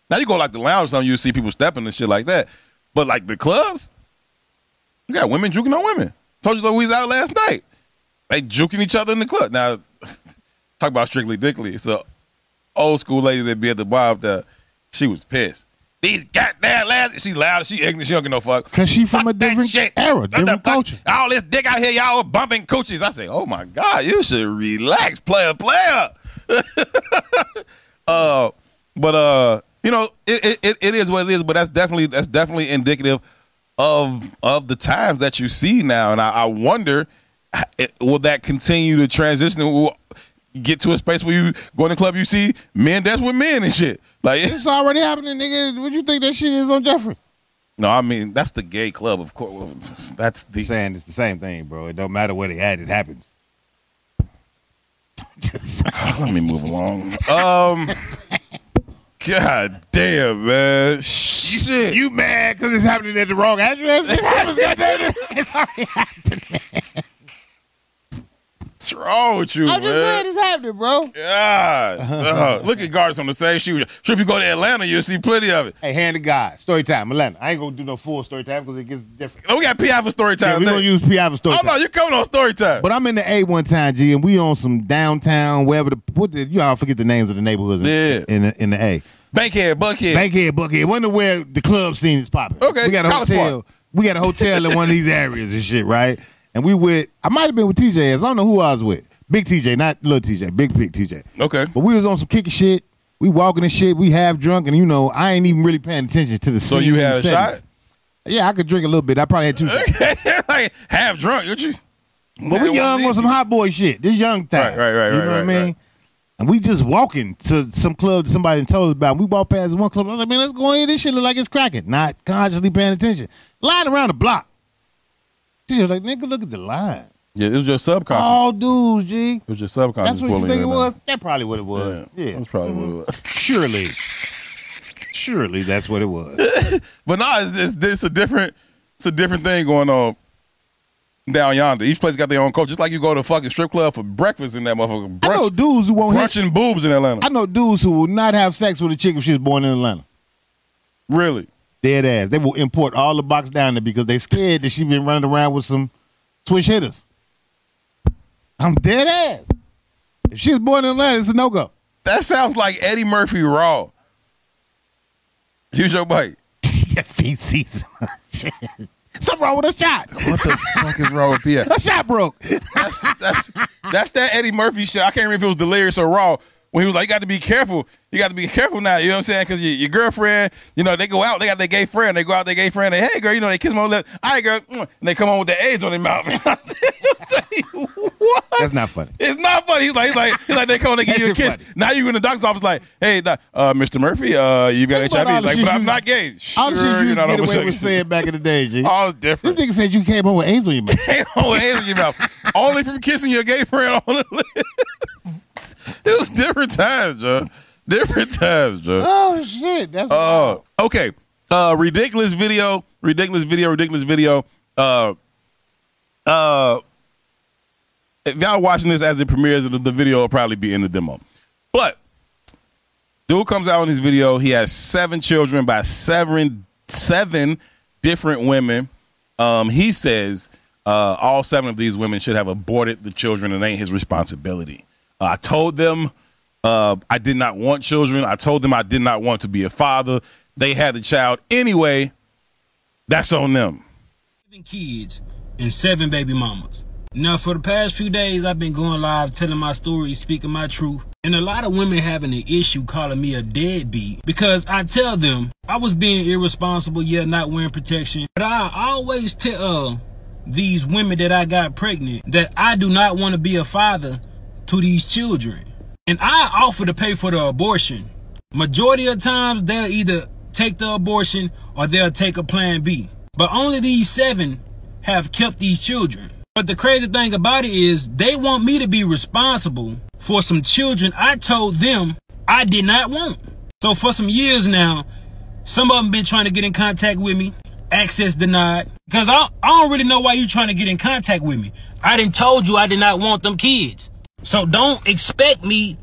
Now you go like the lounge or something, you see people stepping and shit like that. But like the clubs, you got women juking on women. Told you that we was out last night. They juking each other in the club. Now, talk about strictly dickly. It's old school lady that be at the bar up there. She was pissed. These goddamn lads. She loud. She ignorant. She don't give no fuck. Cause she from Fuck a different shit. era, different culture. All this dick out here, y'all bumping coochies. I say, oh my god, you should relax, player, player. uh, but uh, you know, it, it it is what it is. But that's definitely that's definitely indicative of of the times that you see now, and I, I wonder will that continue to transition? Will get to a space where you go in the club, you see men dance with men and shit. Like it's already happening, nigga. What you think that shit is on Jeffrey? No, I mean that's the gay club, of course. That's the I'm saying it's the same thing, bro. It don't matter where they at, it happens. Just let me move along. Um, God damn, man. Shit. You mad because it's happening at the wrong address? It happens, goddamn It's already happening. What's wrong with you, I'm just man? saying it's happening, bro. God. Uh, look at Gardas on the same shoe. Sure, if you go to Atlanta, you'll see plenty of it. Hey, hand to God. Story time, Atlanta. I ain't gonna do no full story time because it gets different. Oh, we got PI for story time. Yeah, we gonna use PI for story Oh time. no, you're coming on story time. But I'm in the A one time, G, and we on some downtown, wherever the what the you all forget the names of the neighborhoods in, Yeah. in, the, in the A. Bankhead, Buckhead. Bankhead, Buckhead. Wonder where the club scene is popping. Okay, we got a College hotel. Park. We got a hotel in one of these areas and shit, right? And we with I might have been with TJ. I don't know who I was with. Big TJ, not little TJ. Big big TJ. okay. But we was on some kicking shit. We walking and shit. We half drunk, and you know I ain't even really paying attention to the. So you had a settings. shot? Yeah, I could drink a little bit. I probably had two. shots. like half drunk, you just. But we young on some hot boy shit. This young time. Right, right, right, right. You right, know what I right, mean? right. And we just walking to some club that somebody told us about. We walked past one club. I was like, man, let's go in. This shit look like it's cracking. Not consciously paying attention. Lying around the block. She was like, nigga, look at the line. Yeah, it was your subconscious. All dudes, G. It was your subconscious That's what you think it was? That's probably what it was. Yeah, Yeah. that's probably what it mm-hmm. was. Surely. Surely that's what it was. But no, it's, it's, it's a different, it's a different thing going on down yonder. Each place got their own culture. Just like you go to a fucking strip club for breakfast in that motherfucker. I know dudes who won't hit. brunch and boobs in Atlanta. I know dudes who will not have sex with a chick if she was born in Atlanta. really? Dead ass. They will import all the box down there because they scared that she been running around with some switch hitters. I'm dead ass. If she was born in Atlanta, it's a no go. That sounds like Eddie Murphy raw. Use your bite. Feet season. Something wrong with a shot. What the fuck is wrong with P.S.? A shot broke. That's that's that's that Eddie Murphy shit. I can't remember if it was delirious or raw. When he was like, "You got to be careful. You got to be careful now." You know what I'm saying? Because your, your girlfriend, you know, they go out. They got their gay friend. They go out. Their gay friend. They, hey, girl, you know, they kiss my on the lip. All right, girl, mm," and they come on with the AIDS on their mouth. what? That's not funny. It's not funny. He's like, he's like, he's like, they come and they give you a kiss. funny. Now you're in the doctor's office, like, hey, uh, Mr. Murphy, uh, you got Think about all HIV. the Like, but I'm not gay. All the Sure, you you're not get away with saying back in the day, G. All is This different. nigga said you came home with AIDS on your mouth. Ain't no hands in your mouth. Only from kissing your gay friend on the lips. it was different times, Joe. Different times, Joe. Oh shit. That's Uh, okay. Uh, ridiculous video. Ridiculous video. Ridiculous video. Uh, uh, if y'all watching this as it premieres, the, the video will probably be in the demo. But dude comes out in his video. He has seven children by seven seven different women. Um, he says uh, all seven of these women should have aborted the children. and It ain't his responsibility. Uh, I told them uh, I did not want children. I told them I did not want to be a father. They had the child anyway. That's on them. seven kids and seven baby mamas. Now, for the past few days, I've been going live telling my story, speaking my truth. And a lot of women having an issue calling me a deadbeat because I tell them I was being irresponsible, yet not wearing protection. But I always tell uh, these women that I got pregnant that I do not want to be a father to these children. And I offer to pay for the abortion. Majority of times, they'll either take the abortion or they'll take a plan B. But only these seven have kept these children. But the crazy thing about it is they want me to be responsible for some children I told them I did not want. So for some years now, some of them been trying to get in contact with me. Access denied. Because I, I don't really know why you're trying to get in contact with me. I didn't told you I did not want them kids. So don't expect me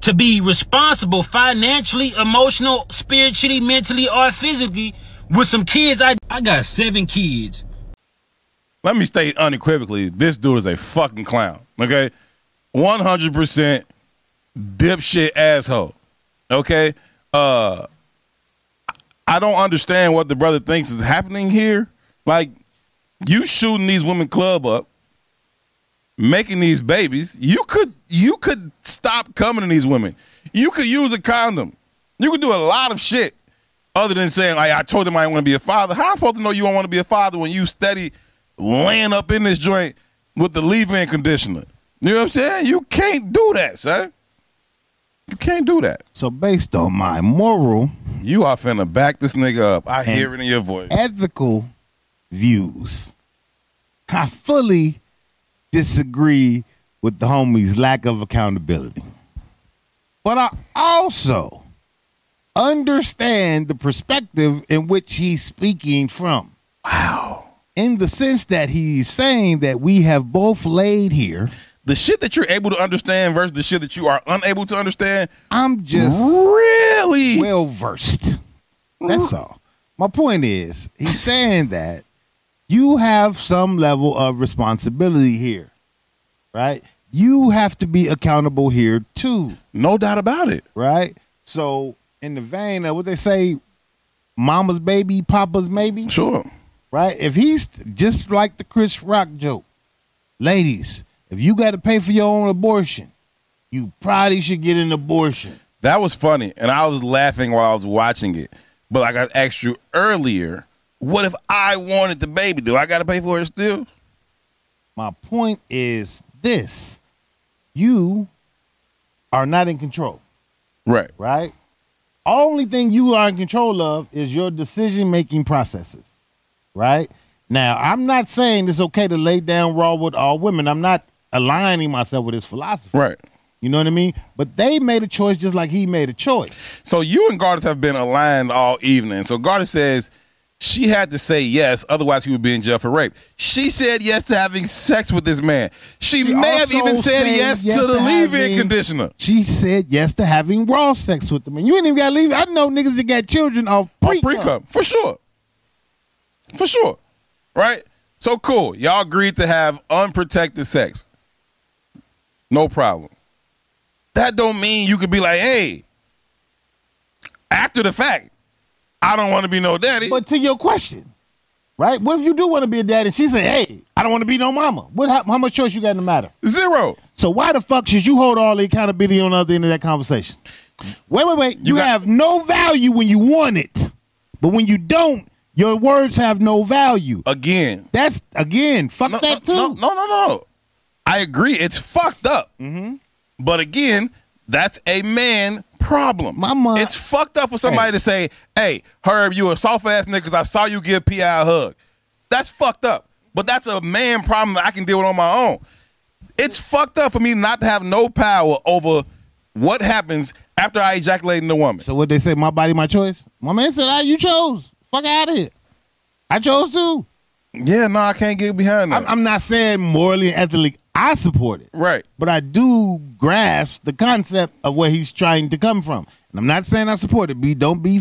to be responsible financially, emotional, spiritually, mentally, or physically with some kids. I, I got seven kids. Let me state unequivocally, this dude is a fucking clown. Okay, one hundred percent dipshit asshole. Okay, uh, I don't understand what the brother thinks is happening here. Like, you shooting these women club up, making these babies. You could you could stop coming to these women. You could use a condom. You could do a lot of shit other than saying, like, I told him I didn't want to be a father. How am I supposed to know you don't want to be a father when you steady laying up in this joint with the leave-in conditioner? You know what I'm saying? You can't do that, son. You can't do that. So based on my moral, You are finna back this nigga up. I hear it in your voice. ethical views, I fully disagree with the homie's lack of accountability. But I also understand the perspective in which he's speaking from. Wow. In the sense that he's saying that we have both laid here. The shit that you're able to understand versus the shit that you are unable to understand, I'm just really? well versed. That's all. My point is, he's saying that you have some level of responsibility here, right? You have to be accountable here too, no doubt about it. right? So, in the vein of what they say, mama's baby, papa's maybe, Sure. right? If he's just like the Chris Rock joke, ladies, if you got to pay for your own abortion, you probably should get an abortion. That was funny, and I was laughing while I was watching it. But like I asked you earlier, what if I wanted the baby? Do I got to pay for it still? My point is this you are not in control, Right. right? Only thing you are in control of is your decision making processes, right? Now, I'm not saying it's okay to lay down raw with all women. I'm not aligning myself with his philosophy. Right. You know what I mean? But they made a choice just like he made a choice. So you and Gardas have been aligned all evening. So Gardas says she had to say yes, otherwise he would be in jail for rape. She said yes to having sex with this man. She, She may have even said said yes, yes to the leave-in conditioner. She said yes to having raw sex with the man. you ain't even got to leave. I know niggas that got children off Or pre pre-cum. For sure. For sure. Right? So cool. Y'all agreed to have unprotected sex. No problem. That don't mean you could be like, hey, after the fact, I don't want to be no daddy. But to your question, right? What if you do want to be a daddy? she said, "Hey, I don't want to be no mama"? What? How, how much choice you got in the matter? Zero. So why the fuck should you hold all the accountability on the other end of that conversation? Wait, wait, wait. You, got- have no value when you want it, but when you don't, your words have no value. Again. That's again, fuck No, that too. no, no, no, no, no. I agree. It's fucked up. Mm-hmm. But again, that's a man problem. Mama- it's fucked up for somebody Hey. to say, "Hey, Herb, you a soft ass nigga 'cause I saw you give Pi a hug." That's fucked up. But that's a man problem that I can deal with on my own. It's fucked up for me not to have no power over what happens after I ejaculate in the woman. So what they say, my body, my choice. My man said, "Ah, you chose. Fuck out of here." I chose too. Yeah, no, I can't get behind that. I'm, I'm not saying morally and ethically I support it. right. but I do grasp the concept of where he's trying to come from. And I'm not saying I support it. Be don't be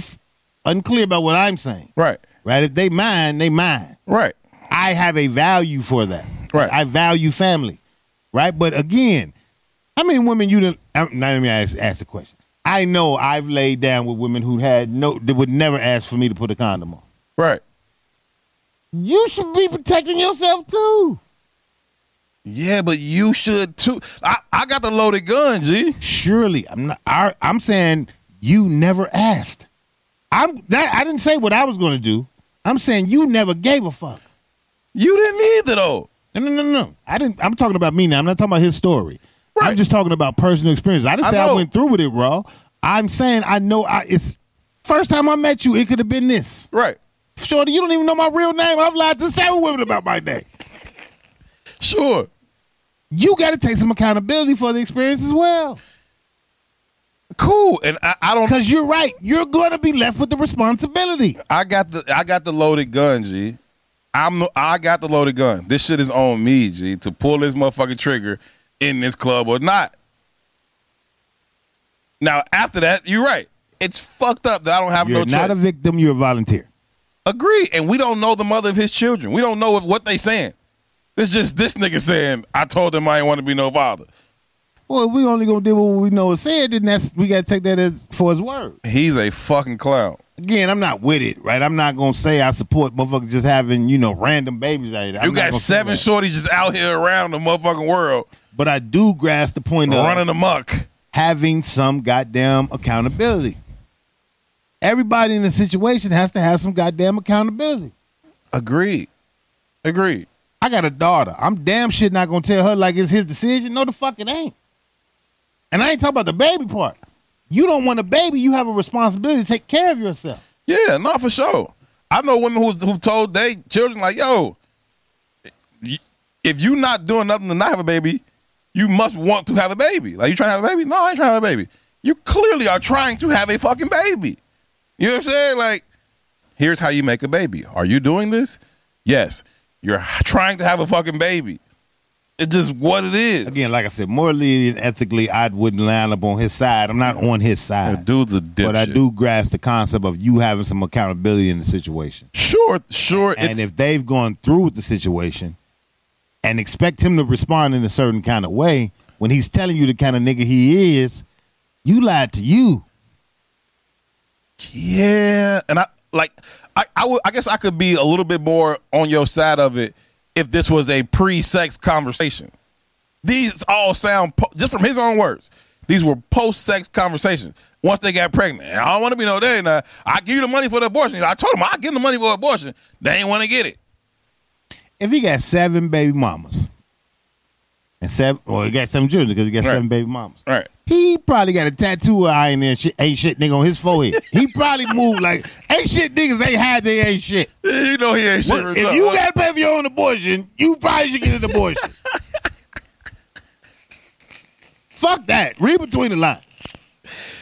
unclear about what I'm saying. Right. Right? If they mine, they mine. Right. I have a value for that. Right. I value family. Right? But again, how many women you done I'm- now let me ask, ask the question. I know I've laid down with women who had no that would never ask for me to put a condom on. Right. You should be protecting yourself too. Yeah, but you should too. I, I got the loaded gun, G. Surely, I'm not. I, I'm saying you never asked. I'm that. I didn't say what I was going to do. I'm saying you never gave a fuck. You didn't either though. No, no, no, no. I didn't. I'm talking about me now. I'm not talking about his story. Right. I'm just talking about personal experience. I didn't I say I know. went through with it, raw. I'm saying I know. I it's first time I met you. It could have been this. Right. Shorty, you don't even know my real name. I've lied to seven women about my name. Sure. You got to take some accountability for the experience as well. Cool. And I, I don't. Because you're right. You're going to be left with the responsibility. I got the I got the loaded gun, G. I'm the, I got the loaded gun. This shit is on me, G, to pull this motherfucking trigger in this club or not. Now after that, you're right. It's fucked up that I don't have no. You're no not choice. a victim. You're a volunteer. Agree. And we don't know the mother of his children. We don't know if, what they saying. It's just this nigga saying, I told him I didn't want to be no father. Well, if we only gonna do what we know is said, then that's we gotta take that as for his word. He's a fucking clown. Again, I'm not with it, right? I'm not gonna say I support motherfuckers just having, you know, random babies out here. I'm you got seven shorties just out here around the motherfucking world But I do grasp the point of running amok. having some goddamn accountability. Everybody in the situation has to have some goddamn accountability. Agreed. Agreed. I got a daughter. I'm damn shit not gonna tell her like it's his decision. No, the fuck it ain't. And I ain't talking about the baby part. You don't want a baby. You have a responsibility to take care of yourself. Yeah, not for sure. I know women who've, who've told their children like, "Yo, if you not doing nothing to not have a baby, you must want to have a baby. Like you trying to have a baby? No, I ain't trying to have a baby. You clearly are trying to have a fucking baby. You know what I'm saying? Like, here's how you make a baby. Are you doing this? Yes. You're trying to have a fucking baby. It's just what it is. Again, like I said, morally and ethically, I wouldn't line up on his side. I'm not on his The side. dude's a dipshit. But I do grasp the concept of you having some accountability in the situation. Sure, sure. And if they've gone through with the situation and expect him to respond in a certain kind of way, when he's telling you the kind of nigga he is, you lied to you. Yeah, and I like I I would I guess I could be a little bit more on your side of it if this was a pre-sex conversation. These all sound po- just from his own words. These were post-sex conversations. Once they got pregnant, I don't want to be no day now. I give you the money for the abortion. I told him I give them the money for abortion. They ain't want to get it. If he got seven baby mamas and seven, or he got seven children because he got Right. seven baby mamas, All right. He probably got a tattoo of I ain't there shit, ain't shit nigga on his forehead. he probably moved like ain't shit niggas ain't had they ain't shit. You know he ain't shit. Well, if you got to pay for your own abortion, you probably should get an abortion. Fuck that. Read between the lines.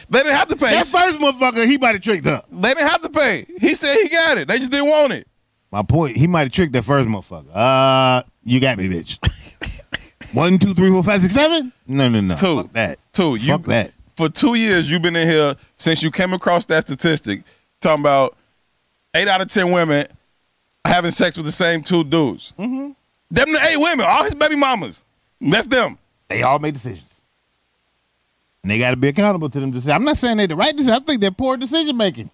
they didn't have to pay. That first motherfucker, he might have tricked up. They didn't have to pay. He said he got it. They just didn't want it. My point, he might have tricked that first motherfucker. Uh, you got me, bitch. One, two, three, four, five, six, seven. No, no, no. Two. Fuck that. Two. You, Fuck that. For two years, you've been in here since you came across that statistic, talking about eight out of ten women having sex with the same two dudes. Mm-hmm. Them the eight women, all his baby mamas. That's them. They all make decisions. And they got to be accountable to them. Decisions. I'm not saying they're the right decision. I think they're poor decision making.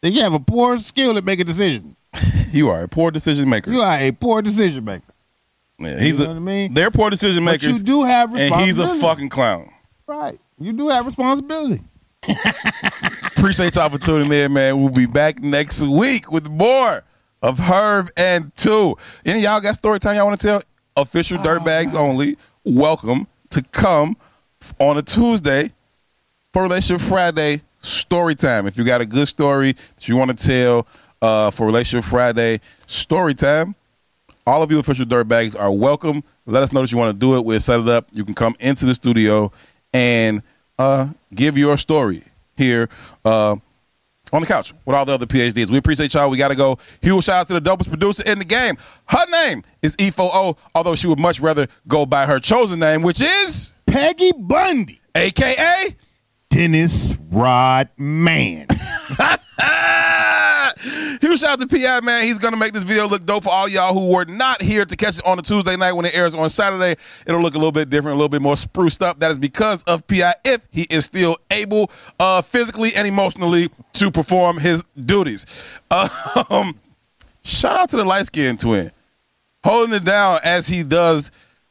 They have a poor skill at making decisions. You are a poor decision maker. You are a poor decision maker. Yeah, he's You a, what I mean? They're poor decision But makers, you do have responsibility. and he's a fucking clown. right. You do have responsibility. Appreciate y'all for tuning in, man. We'll be back next week with more of Herb and Tou. Any of y'all got story time y'all want to tell? Official Dirtbags only. Welcome to come on a Tuesday for Relationship Friday story time. If you got a good story that you want to tell uh, for Relationship Friday story time, all of you official dirtbags are welcome. Let us know that you want to do it. We'll set it up. You can come into the studio and uh, give your story here uh, on the couch with all the other PhDs. We appreciate y'all. We got to go. Huge shout out to the dopest producer in the game. Her name is E4O, although she would much rather go by her chosen name, which is Peggy Bundy. AKA. Dennis Rodman. Huge shout out to Pi man. He's gonna make this video look dope for all y'all who were not here to catch it on a Tuesday night when it airs on Saturday. It'll look a little bit different, a little bit more spruced up. That is because of Pi if he is still able, uh, physically and emotionally, to perform his duties. Um, shout out to the light skinned twin, holding it down as he does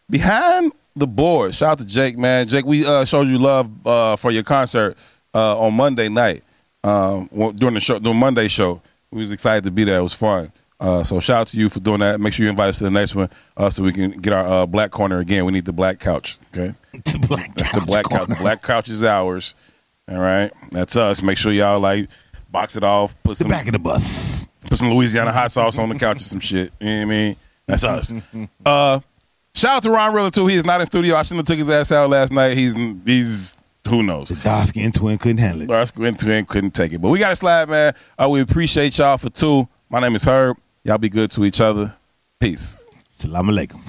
behind the board. Shout out to Jake, man. Jake, we uh, showed you love uh, for your concert uh, on Monday night um, during the show, during Monday show. We was excited to be there. It was fun. Uh, so shout out to you for doing that. Make sure you invite us to the next one uh, so we can get our uh, black corner again. We need the black couch. Okay, the black that's the black couch. The black couch is ours. All right, that's us. Make sure y'all like box it off. Put The some back of the bus. put some Louisiana hot sauce on the couch or some shit. You know what I mean? That's us. Uh, shout out to Ron Rilla too. He is not in studio. I shouldn't have took his ass out last night. He's he's who knows. The dark skinned twin couldn't handle it. Lars went twin couldn't take it. But we got a slide, man. Uh, we appreciate y'all for two. My name is Herb. Y'all be good to each other. Peace. Salam alaikum.